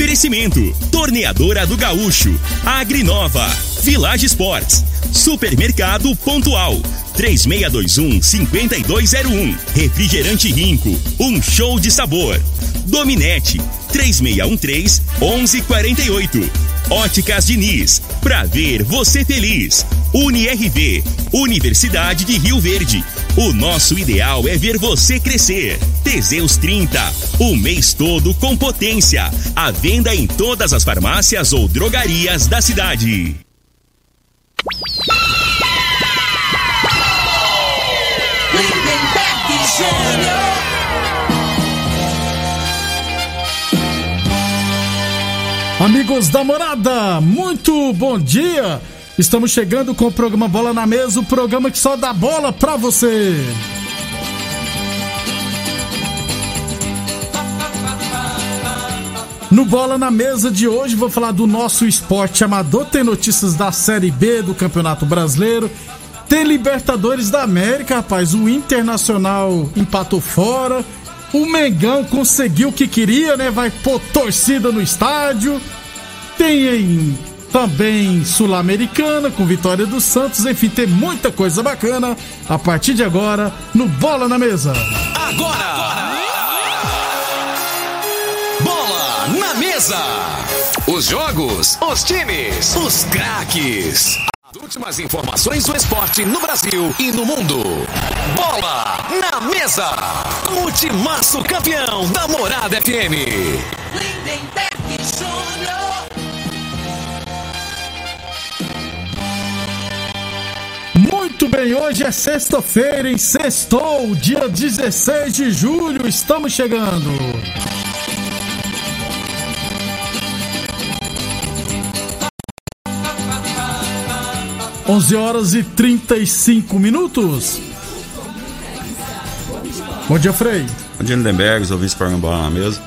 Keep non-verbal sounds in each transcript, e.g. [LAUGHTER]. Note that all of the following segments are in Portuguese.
Oferecimento: Torneadora do Gaúcho, Agrinova, Village Sports, Supermercado Pontual. 3621 5201. Refrigerante Rinco, um show de sabor. Dominete 3613 1148. Óticas Diniz, pra ver você feliz. UniRV, Universidade de Rio Verde. O nosso ideal é ver você crescer. Teseus 30, o mês todo com potência. A venda em todas as farmácias ou drogarias da cidade. Amigos da morada, muito bom dia! Estamos chegando com o programa Bola na Mesa o programa que só dá bola pra você. No Bola na Mesa de hoje, vou falar do nosso esporte amador. Tem notícias da Série B do Campeonato Brasileiro. Tem Libertadores da América, rapaz. O Internacional empatou fora. O Mengão conseguiu o que queria, né? Vai pôr torcida no estádio. Tem também Sul-Americana com vitória do Santos. Enfim, tem muita coisa bacana a partir de agora no Bola na Mesa. Agora! Bola na Mesa! Os jogos, os times, os craques. As últimas informações do esporte no Brasil e no mundo. Bola na Mesa! Com o timaço campeão da Morada FM. Lindenberg bem, hoje é sexta-feira, em sextou, dia 16 de julho, estamos chegando. Onze horas e 35 minutos. Bom dia, Frei. Bom dia, Lindenberg, os ouvintes para bola na mesa.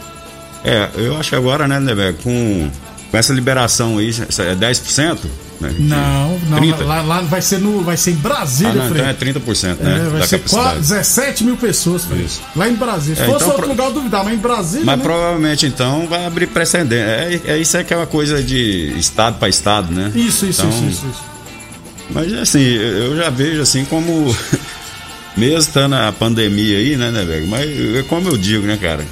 É, eu acho agora, né, Lindenberg, com, com essa liberação aí, é 10%? Né? Não, não. Lá, lá, vai ser no, vai ser em Brasília, ah, não, Então é 30%, né? É, vai da ser 4, 17 mil pessoas, Isso. Lá em Brasília. Se é, fosse então, outro lugar, eu duvidar, mas em Brasília. Mas né? provavelmente então vai abrir precedente. É, é isso é que é uma coisa de estado para estado, né? Isso, isso, então, isso, isso, isso. Mas assim, eu já vejo assim como. [LAUGHS] mesmo estando a pandemia aí, né, né, velho? Mas é como eu digo, né, cara?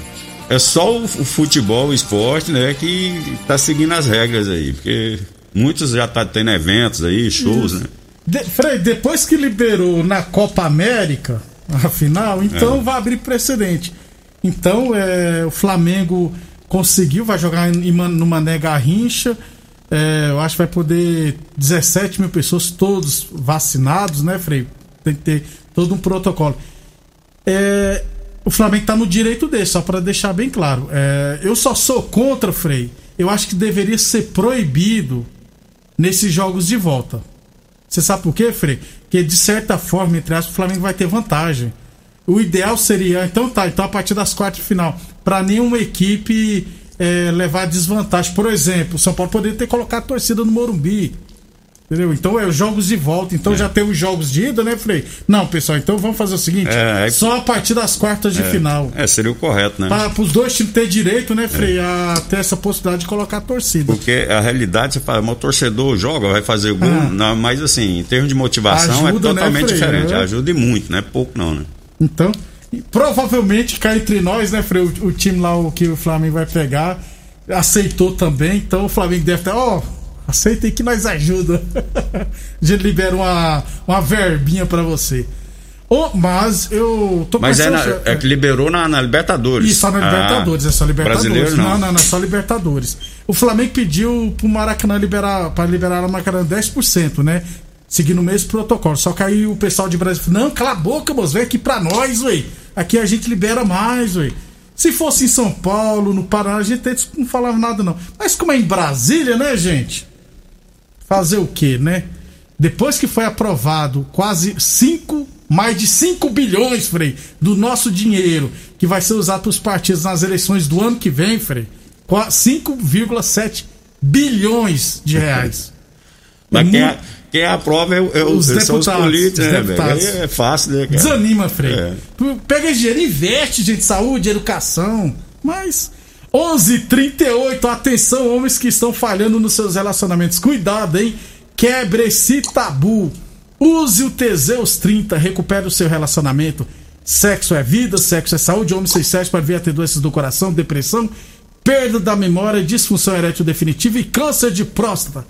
É só o futebol, o esporte, né, que tá seguindo as regras aí. Porque Muitos já tá tendo eventos aí, shows, Isso. né? De, Frei, depois que liberou na Copa América, a final, então é. vai abrir precedente. Então, é, o Flamengo conseguiu, vai jogar em, no Mané Garrincha. É, eu acho que vai poder 17 mil pessoas, todos vacinados, né, Frei? Tem que ter todo um protocolo. É, o Flamengo tá no direito dele, só para deixar bem claro. É, eu só sou contra, Frei. Eu acho que deveria ser proibido nesses jogos de volta. Você sabe por quê, Frei? Que de certa forma, entre aspas, o Flamengo vai ter vantagem. O ideal seria, então tá, então a partir das quartas de final, para nenhuma equipe é, levar desvantagem. Por exemplo, o São Paulo poderia ter colocado a torcida no Morumbi. Entendeu? Então é os jogos de volta. Então é. já tem os jogos de ida, né, Frei? Não, pessoal, então vamos fazer o seguinte: é, é... só a partir das quartas de é. final. É, seria o correto, né? Para os dois times ter direito, né, Frei, é. a ter essa possibilidade de colocar a torcida. Porque a realidade, você fala, o torcedor joga, vai fazer gol, ah. não, mas assim, em termos de motivação Ajuda, é totalmente né, diferente. Ajuda e muito, não é pouco, não, né? Então, provavelmente cá entre nós, né, Frei, o, o time lá o que o Flamengo vai pegar aceitou também, então o Flamengo deve estar, ó. Oh, Aceita aí que nós ajuda. a gente libera uma, uma verbinha para você. Oh, mas eu tô Mas é, na, é que liberou na, na, Libertadores. Isso, só na Libertadores, ah, é só Libertadores. Brasileiro não. não, não, não, é só Libertadores. O Flamengo pediu pro Maracanã liberar, para liberar o Maracanã 10%, né? Seguindo o mesmo protocolo. Só que aí o pessoal de Brasil falou: não, cala a boca, moço, vem aqui pra nós, ué. Aqui a gente libera mais, ué. Se fosse em São Paulo, no Paraná, a gente não falava nada, não. Mas como é em Brasília, né, gente? Fazer o quê, né? Depois que foi aprovado quase 5, mais de 5 bilhões, Frei, do nosso dinheiro, que vai ser usado para os partidos nas eleições do ano que vem, Frei, 5,7 bilhões de reais. Mas quem, a, quem aprova é, é os, deputados, são os políticos, os né, deputados. É fácil, né, cara? Desanima, Frei. É. Pega dinheiro, investe, gente, saúde, educação. Mas 11:38 Atenção, homens que estão falhando nos seus relacionamentos. Cuidado, hein? Quebre esse tabu. Use o Teseus 30, recupere o seu relacionamento. Sexo é vida, sexo é saúde. Homem 67 para ver ter doenças do coração, depressão, perda da memória, disfunção erétil definitiva e câncer de próstata.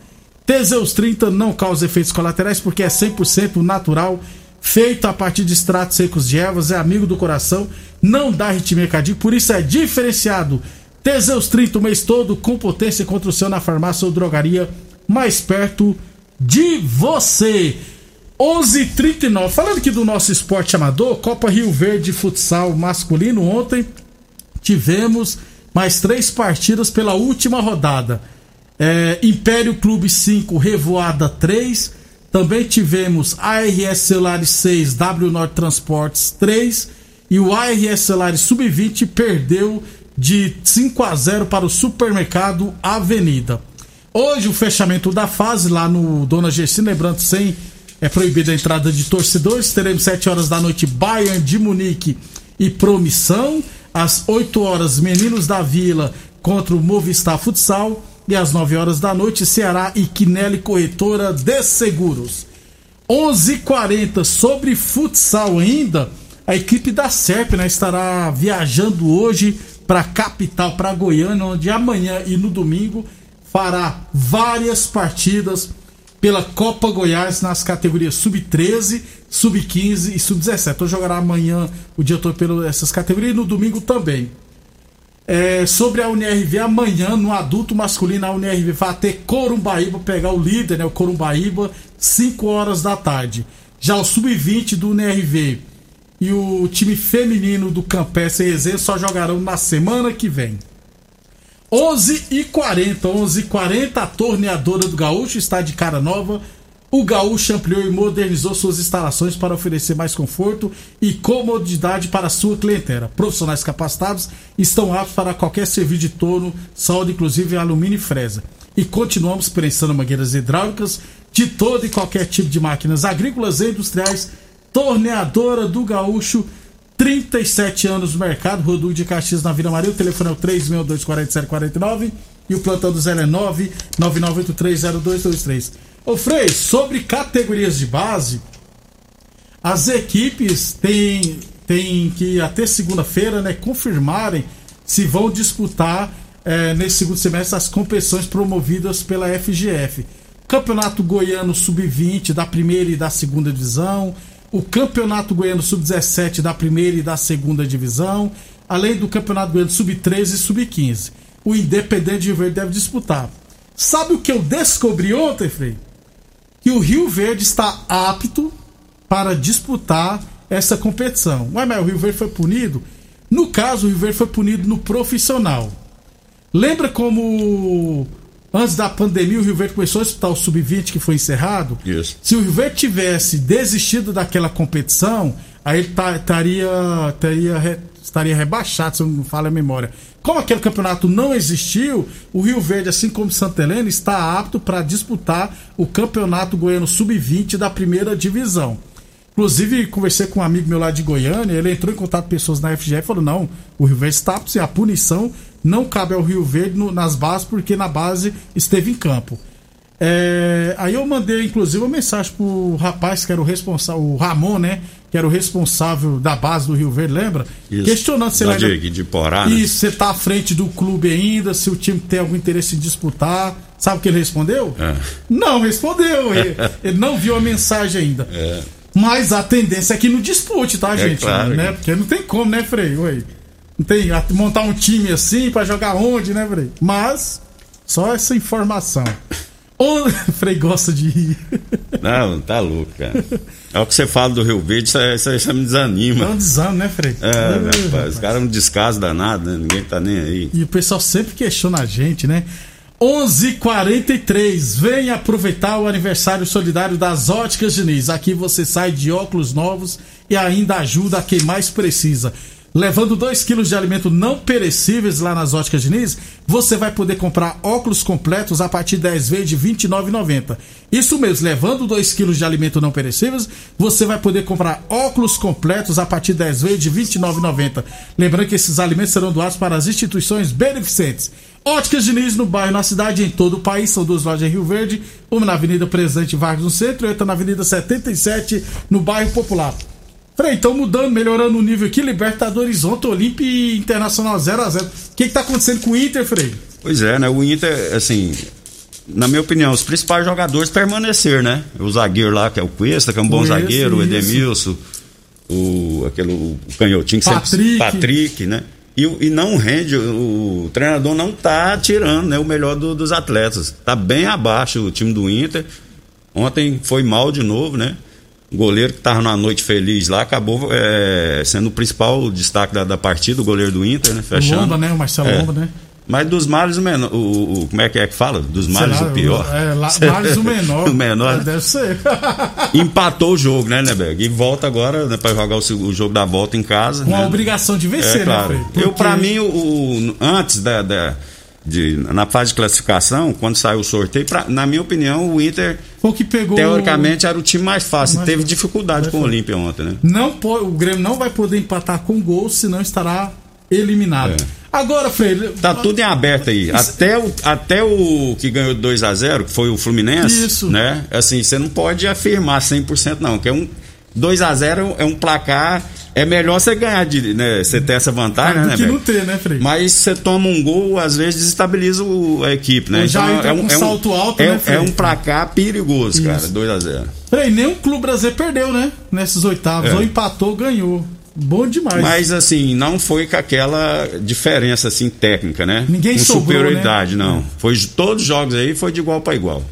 Teseus 30 não causa efeitos colaterais porque é 100% natural, feito a partir de extratos secos de ervas, é amigo do coração, não dá arritmia por isso é diferenciado Teseus 30 o mês todo com potência contra o seu na farmácia ou drogaria mais perto de você. 11:39. Falando aqui do nosso esporte amador, Copa Rio Verde Futsal masculino ontem tivemos mais três partidas pela última rodada. É, Império Clube 5, Revoada 3. Também tivemos ARS Celulares 6, W Norte Transportes 3. E o ARS Celulares Sub-20 perdeu de 5 a 0 para o supermercado Avenida. Hoje o fechamento da fase lá no Dona Gessi, lembrando sem é proibida a entrada de torcedores. Teremos 7 horas da noite Bayern de Munique e Promissão. Às 8 horas Meninos da Vila contra o Movistar Futsal e às 9 horas da noite Ceará e Quinelli Corretora de Seguros. 11:40 sobre futsal ainda. A equipe da SERP né, estará viajando hoje para capital, para Goiânia, onde amanhã e no domingo fará várias partidas pela Copa Goiás nas categorias sub-13, sub-15 e sub-17. Então jogará amanhã o dia todo pelas essas categorias e no domingo também. É, sobre a UNRV, amanhã no adulto masculino, a UNRV vai ter Corumbaíba, pegar o líder, né, o Corumbaíba, 5 horas da tarde. Já o sub-20 do UNRV e o time feminino do Campestre Resenha só jogarão na semana que vem. 11 e 40 11 e 40 a torneadora do Gaúcho está de cara nova. O Gaúcho ampliou e modernizou suas instalações para oferecer mais conforto e comodidade para sua clientela. Profissionais capacitados estão aptos para qualquer serviço de torno, solda, inclusive alumínio e fresa. E continuamos prensando mangueiras hidráulicas de todo e qualquer tipo de máquinas agrícolas e industriais torneadora do Gaúcho, 37 anos no mercado, Rodul de Caxias na Vila Maria, o telefone é o 3624749 e o plantão do 0 é 999830223. Ô Frei, sobre categorias de base, as equipes têm, têm que até segunda-feira né, confirmarem se vão disputar é, nesse segundo semestre as competições promovidas pela FGF. Campeonato Goiano Sub-20 da primeira e da segunda divisão, o Campeonato Goiano Sub-17 da primeira e da segunda divisão, além do Campeonato Goiano Sub-13 e Sub-15. O Independente Verde deve disputar. Sabe o que eu descobri ontem, Frei? Que o Rio Verde está apto para disputar essa competição. Ué, mas o Rio Verde foi punido? No caso, o Rio Verde foi punido no profissional. Lembra como Antes da pandemia, o Rio Verde começou a disputar o Sub-20 que foi encerrado. Isso. Se o Rio Verde tivesse desistido daquela competição, aí ele estaria, estaria, estaria rebaixado, se eu não falo a memória. Como aquele campeonato não existiu, o Rio Verde, assim como Santa Helena, está apto para disputar o Campeonato Goiano Sub-20 da primeira divisão. Inclusive, conversei com um amigo meu lá de Goiânia, ele entrou em contato com pessoas na FGF e falou: não, o Rio Verde está apto, a punição não cabe ao Rio Verde no, nas bases, porque na base esteve em campo. É, aí eu mandei, inclusive, uma mensagem pro rapaz que era o responsável, o Ramon, né? Que era o responsável da base do Rio Verde, lembra? Isso. Questionando se ele ainda... de, de Porá, né? Isso, você tá à frente do clube ainda, se o time tem algum interesse em disputar. Sabe o que ele respondeu? É. Não respondeu. Ele, [LAUGHS] ele, não viu a mensagem ainda. É. Mas a tendência é que não dispute, tá, é gente? Claro. Né? Porque não tem como, né, Frei? Oi. Não tem montar um time assim para jogar onde, né, Frei? Mas, só essa informação. O [LAUGHS] Frei gosta de rir. Não, tá louco, cara. É o que você fala do Rio Verde, isso, isso, isso me desanima. É um desânimo, né, Frei? É, é rapaz, rapaz. os caras é um descaso danado, né? Ninguém tá nem aí. E o pessoal sempre questiona a gente, né? 11:43 Vem aproveitar o aniversário solidário das Óticas Diniz. Aqui você sai de óculos novos e ainda ajuda a quem mais precisa. Levando 2 quilos de alimento não perecíveis lá nas óticas Diniz, você vai poder comprar óculos completos a partir de 10 vezes de R$ 29,90. Isso mesmo, levando 2 quilos de alimento não perecíveis, você vai poder comprar óculos completos a partir de 10 vezes de R$ 29,90. Lembrando que esses alimentos serão doados para as instituições beneficentes. Óticas Diniz no bairro, na cidade, em todo o país. São duas lojas em Rio Verde, uma na Avenida Presidente Vargas no centro e outra na Avenida 77 no bairro Popular. Frei, então mudando, melhorando o nível aqui, Libertadores ontem, Olímpia e Internacional 0x0. O que, que tá acontecendo com o Inter, Frei? Pois é, né? O Inter, assim, na minha opinião, os principais jogadores permanecer, né? O zagueiro lá, que é o Cuesta, que é um bom Cuesta, zagueiro, o isso. Edemilson, o, aquele, o canhotinho que Patrick. sempre. Patrick, né? E, e não rende, o, o treinador não tá tirando né, o melhor do- dos atletas. Tá bem abaixo o time do Inter. Ontem foi mal de novo, né? O goleiro que estava na noite feliz lá acabou é, sendo o principal destaque da, da partida, o goleiro do Inter, né? O Fechando. Lomba, né? O Marcelo É. Lomba, né? Mas dos males o menor. O, o- como é que é que fala? Dos males lá, o pior. É, lá, males o menor. [LAUGHS] o menor. É, Deve ser. [LAUGHS] Empatou o jogo, né, Neberg? E volta agora né, para jogar o, o jogo da volta em casa. Com a né? obrigação de vencer, É, claro. né, Frei? Eu, Porque- pra mim, o, o- antes da. da- de, na fase de classificação, quando saiu o sorteio, pra- na minha opinião, o Inter, Foi o que pegou. teoricamente, era o time mais fácil. Mais Teve dificuldade com o Olímpia ontem, né? Não pode, o Grêmio não vai poder empatar com gol, senão estará eliminado. É. Agora, Frei. Tá tudo em aberto aí. Até o, até o que ganhou 2 a 0 que foi o Fluminense, Isso. né? Assim, você não pode afirmar 100% não, que é um 2 a 0 é um placar, é melhor você ganhar de, né, você ter essa vantagem, do né, que Beto? não ter, né, Frei? Mas você toma um gol, às vezes desestabiliza o- a equipe, né? Já entra com salto alto, é, né, Frei? é um placar perigoso, cara, 2 a 0 Frei, nenhum clube brasileiro perdeu, né? Nesses oitavos. É. Ou empatou, ou ganhou. Bom demais. Mas assim, não foi com aquela diferença assim técnica, né? Ninguém com sobrou, superioridade, né? não. Foi de todos os jogos aí foi de igual para igual.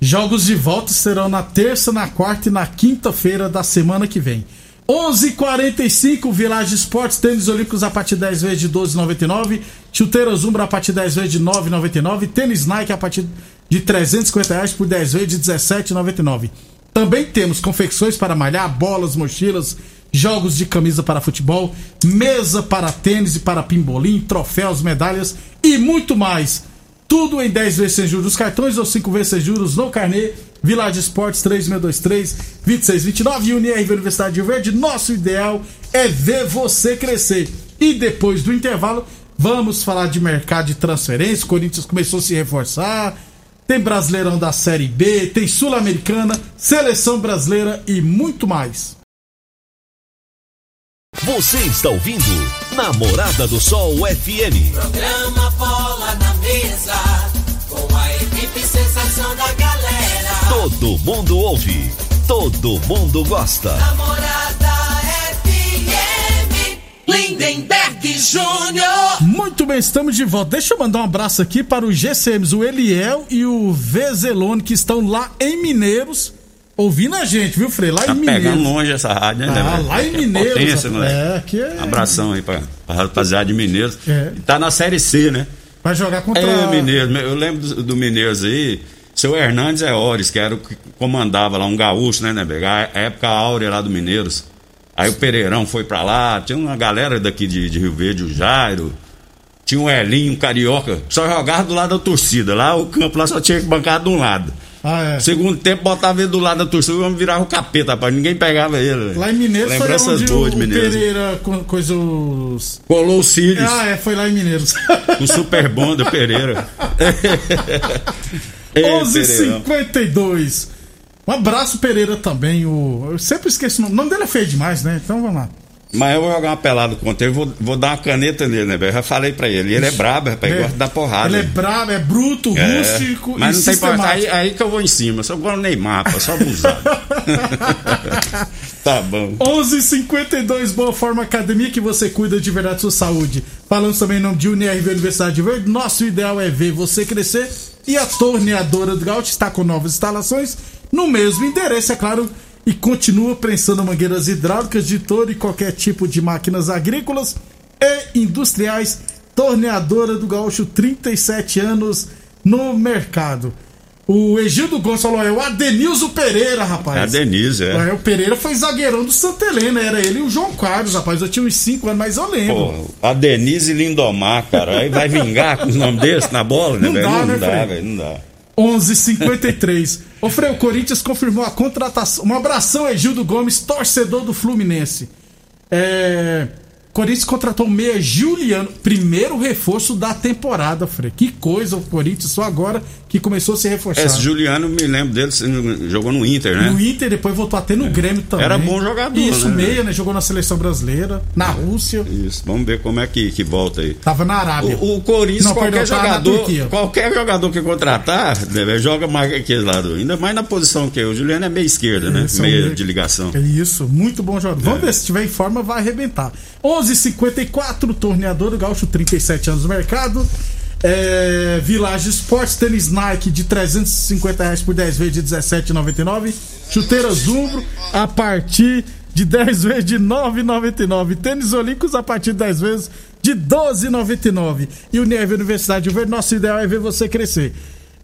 Jogos de volta serão na terça, na quarta e na quinta-feira da semana que vem. 11:45 Village Esportes, tênis olímpicos a partir de 10 vezes de 12,99, chuteiras Umbra a partir de 10 vezes de 9,99, tênis Nike a partir de 350 reais por 10 vezes de 17,99. Também temos confecções para malhar, bolas, mochilas, jogos de camisa para futebol, mesa para tênis e para pimbolim, troféus, medalhas e muito mais. Tudo em 10 vezes sem juros nos cartões ou 5 vezes sem juros no carnê. Village Esportes 3623-2629 e Unirv Universidade de Verde. Nosso ideal é ver você crescer. E depois do intervalo, vamos falar de mercado de transferência. O Corinthians começou a se reforçar. Tem Brasileirão da Série B, tem Sul-Americana, Seleção Brasileira e muito mais. Você está ouvindo Namorada do Sol FM. Programa na Mesa, com a equipe sensação da galera. Todo mundo ouve, todo mundo gosta. Namorada FM, Lindenberg Júnior. Muito bem, estamos de volta. Deixa eu mandar um abraço aqui para os GCMs, o Eliel e o Vezelone, que estão lá em Mineiros, ouvindo a gente, viu, Frei? Lá Tá em pegando Mineiros. longe essa rádio, né? Ah, lá em Que é Mineiros. Potência, moleque. É, aqui é. Abração aí pra, pra rapaziada de Mineiros. É. E Tá na Série C, né? Vai jogar contra. É, Mineiros. Eu lembro do, do Mineiros aí. Seu Hernandes é Ores, que era o que comandava lá, um gaúcho, né, né? A época áurea lá do Mineiros. Aí o Pereirão foi pra lá, tinha uma galera daqui de, de Rio Verde, o Jairo. Tinha um Elinho, um Carioca, só jogava do lado da torcida. Lá o campo lá só tinha bancar de um lado. Ah, é. Segundo tempo, botava ele do lado da torcida, o homem virava o capeta, rapaz. Ninguém pegava ele. Lá em Mineiros foi Lembranças onde boas o de Mineiros. Pereira co- coisa os... Colou os cílios. Ah, é, foi lá em Mineiros. [LAUGHS] O super bom do Pereira. [LAUGHS] Ei, Pereirão. 11:52. Um abraço Pereira também, o eu sempre esqueço o nome. O nome dele é feio demais, né? Então vamos lá. Mas eu vou jogar uma pelada contra ele, vou, vou dar uma caneta nele, né, velho? Já falei pra ele. Ele é brabo, rapaz, ele É. gosta de dar porrada. Ele é brabo, é bruto, É. rústico Mas e não tem importância. Aí, sistemático. aí que eu vou em cima. Só igual o Neymar, rapaz, só abusado. [LAUGHS] tá bom. 11:52 Boa Forma Academia que você cuida de verdade da sua saúde. Falamos também em nome de UNRV Universidade de Verde. Nosso ideal é ver você crescer. E a torneadora do Gaúcho está com novas instalações no mesmo endereço, é claro. E continua prensando mangueiras hidráulicas de todo e qualquer tipo de máquinas agrícolas e industriais. Torneadora do Gaúcho, 37 anos no mercado. O Egildo Gomes falou, é o Adenilson Pereira, rapaz. A Denise, é. O Pereira foi zagueirão do Santa Helena, era ele e o João Carlos, rapaz. Eu tinha uns 5 anos, mas eu lembro. Pô, a Denise Lindomar, cara. Aí vai vingar com os nomes desses na bola, né, Não velho? dá, Não né, dá, velho. Não dá. 11:53. Ô Frei, o Corinthians confirmou a contratação. Um abração, Egildo Gomes, torcedor do Fluminense. É. Corinthians contratou o meia Juliano, primeiro reforço da temporada, Frei. Que coisa o Corinthians, só agora que começou a se reforçar. Esse Juliano, me lembro dele, jogou no Inter, né? No Inter, depois voltou até no Grêmio também. Era bom jogador, Isso, né? meia, né? Jogou na seleção brasileira, na Rússia, Isso, vamos ver como é que, que volta aí. tava na Arábia. O, o Corinthians, Não, qualquer perdão, jogador, qualquer jogador que contratar, né, joga mais que aquele lado. Ainda mais na posição que o Juliano é meia esquerda, né? São Meia meio- de ligação. É isso, muito bom jogador. É. Vamos ver se tiver em forma, vai arrebentar. 11:54 torneador do Gaúcho, 37 anos no mercado. É, Village Sports, tênis Nike de 350 reais por 10 vezes de 17,99. Chuteiras Umbro a partir de 10 vezes de 9,99. Tênis Olímpicos a partir de 10 vezes de 12,99. E o Neve Universidade de Verde, nosso ideal é ver você crescer.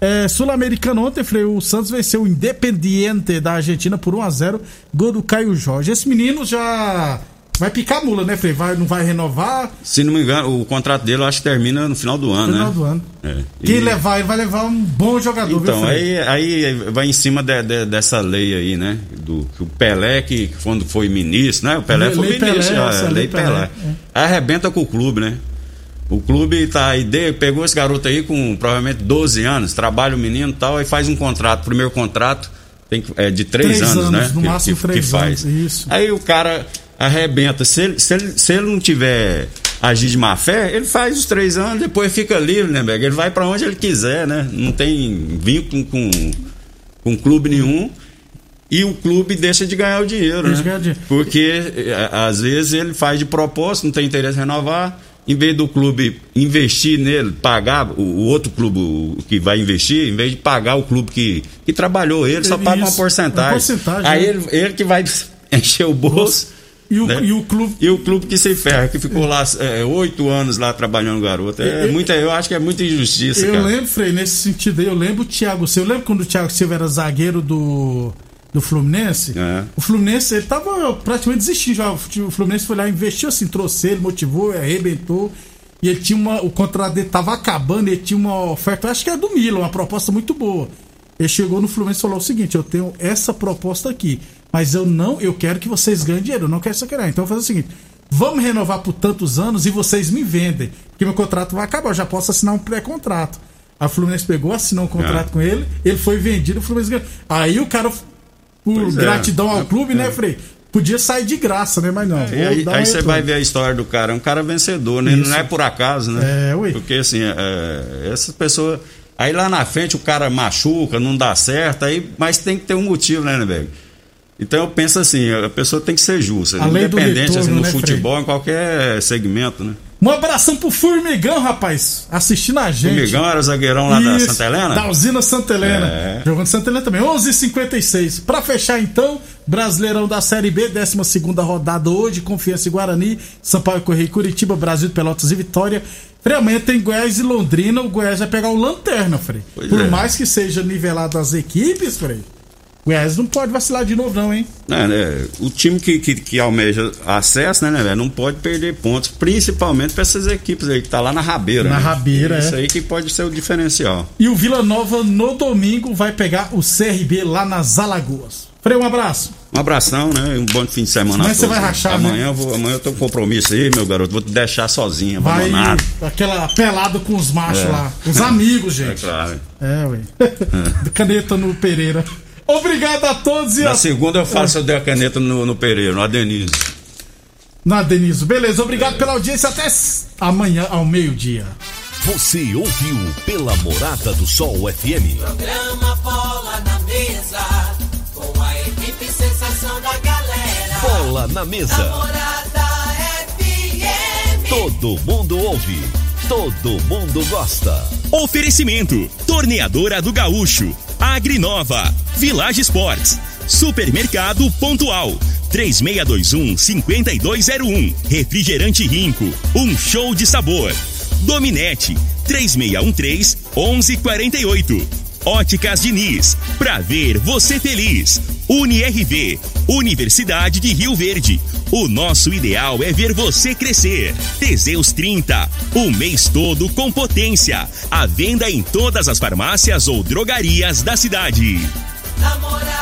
É, Sul-Americano ontem, Frei, o Santos venceu o Independiente da Argentina por 1x0, gol do Caio Jorge. Esse menino já vai picar mula, né, Frei? Vai, não vai renovar Se não me engano, o contrato dele eu acho que termina no final do ano, no final né? do ano. É. Quem E- levar, ele vai levar um bom jogador, Então, viu, aí, aí vai em cima de- de- dessa lei aí, né? Do que o Pelé, que quando foi ministro, né? O Pelé Lei- foi Lei ministro, Pelé, a lei Pelé, Pelé. Arrebenta com o clube, né? O clube tá aí, de- pegou esse garoto aí com provavelmente 12 anos, trabalha o menino e tal, e faz um contrato, primeiro contrato tem que- é de 3, Três anos, anos, né? no máximo três faz. anos, isso. Aí o cara arrebenta. Se ele, se ele, se ele não tiver agir de má fé, ele faz os três anos, depois fica livre, né, Beg? Ele vai pra onde ele quiser, né? Não tem vínculo com, com clube nenhum. E o clube deixa de ganhar o dinheiro, Deixa né? ganhar dinheiro. Porque eh, às vezes ele faz de propósito, não tem interesse em renovar. Em vez do clube investir nele, pagar o, outro clube que vai investir, em vez de pagar o clube que, que trabalhou ele, só paga uma uma porcentagem. porcentagem, Aí né? ele, ele que vai [LAUGHS] encher o bolso. E o, né? e o clube. E o clube que se ferra, que ficou lá é, oito anos lá trabalhando garoto. É Eu- muita, eu acho que é muita injustiça, Eu cara. lembro, Frei, nesse sentido aí, eu lembro o Thiago Silva. Eu lembro quando o Thiago Silva era zagueiro do, do Fluminense? É. O Fluminense, ele tava praticamente desistindo já. O Fluminense foi lá, investiu assim, trouxe ele, motivou, arrebentou. E ele tinha uma. O contrato dele tava acabando, ele tinha uma oferta, acho que é do Milan, uma proposta muito boa. Ele chegou no Fluminense e falou o seguinte: eu tenho essa proposta aqui, mas eu não, eu quero que vocês ganhem dinheiro, eu não quero sacanear. Então eu vou fazer o seguinte: vamos renovar por tantos anos e vocês me vendem, porque meu contrato vai acabar, eu já posso assinar um pré-contrato. O Fluminense pegou, assinou um contrato É. com ele, ele foi vendido, o Fluminense ganhou. Aí o cara, por Pois é. gratidão ao É, clube, é. né, Frei? Podia sair de graça, né? Mas não. Vou aí, aí você vai ver a história do cara, é um cara vencedor, né? Isso. Não é por acaso, né? É, ui. Porque assim, é, essas pessoas. Aí lá na frente o cara machuca, não dá certo, aí, mas tem que ter um motivo, né, né, velho? Então eu penso assim, a pessoa tem que ser justa, A lei do independente retorno, assim, no né, Frei? futebol, em qualquer segmento, né? Um abração pro Formigão, rapaz, assistindo a gente. Migão era zagueirão lá da Isso, Santa Helena? Da usina Santa Helena. É. Jogando Santa Helena também. 11:56 h 56 Pra fechar então, Brasileirão da Série B, 12 rodada hoje. Confiança e Guarani, Sampaio Correio, Curitiba, Brasil, Pelotas e Vitória. Frei, amanhã tem Goiás e Londrina. O Goiás vai pegar o Lanterna, Frei. Pois Por é. mais que seja nivelado as equipes, Frei. O Goiás não pode vacilar de novo, não, hein? É, né? O time que, que, que almeja acesso, né, né, velho? Não pode perder pontos, principalmente para essas equipes aí que tá lá na rabeira. Na né? rabeira, Isso é. aí que pode ser o diferencial. E o Vila Nova no domingo vai pegar o CRB lá nas Alagoas. Frei, um abraço. Um abração, né? Um bom fim de semana. Amanhã você vai rachar, amanhã né? eu vou, amanhã eu tenho um compromisso aí, meu garoto. Vou te deixar sozinho, Vai abandonado. aquela pelado com os machos É. lá. Os amigos, [LAUGHS] É gente. claro. É, ué. [LAUGHS] [LAUGHS] Caneta no Pereira. Obrigado a todos e Na a... segunda eu faço eu der a caneta no, no Pereira, no Adenise. Na Deniso. Beleza, obrigado pela audiência. Até amanhã ao meio-dia. Você ouviu pela Morada do Sol FM. Programa Bola na mesa. Todo mundo ouve. Todo mundo gosta. Oferecimento: Torneadora do Gaúcho, Agrinova, Village Sports, Supermercado Pontual, 3621-5201, Refrigerante Rinco, um show de sabor. Dominete, 3613-1148. Óticas Diniz, pra ver você feliz. UniRV, Universidade de Rio Verde. O nosso ideal é ver você crescer. Teseus 30, o mês todo com potência. A venda em todas as farmácias ou drogarias da cidade. Namorada.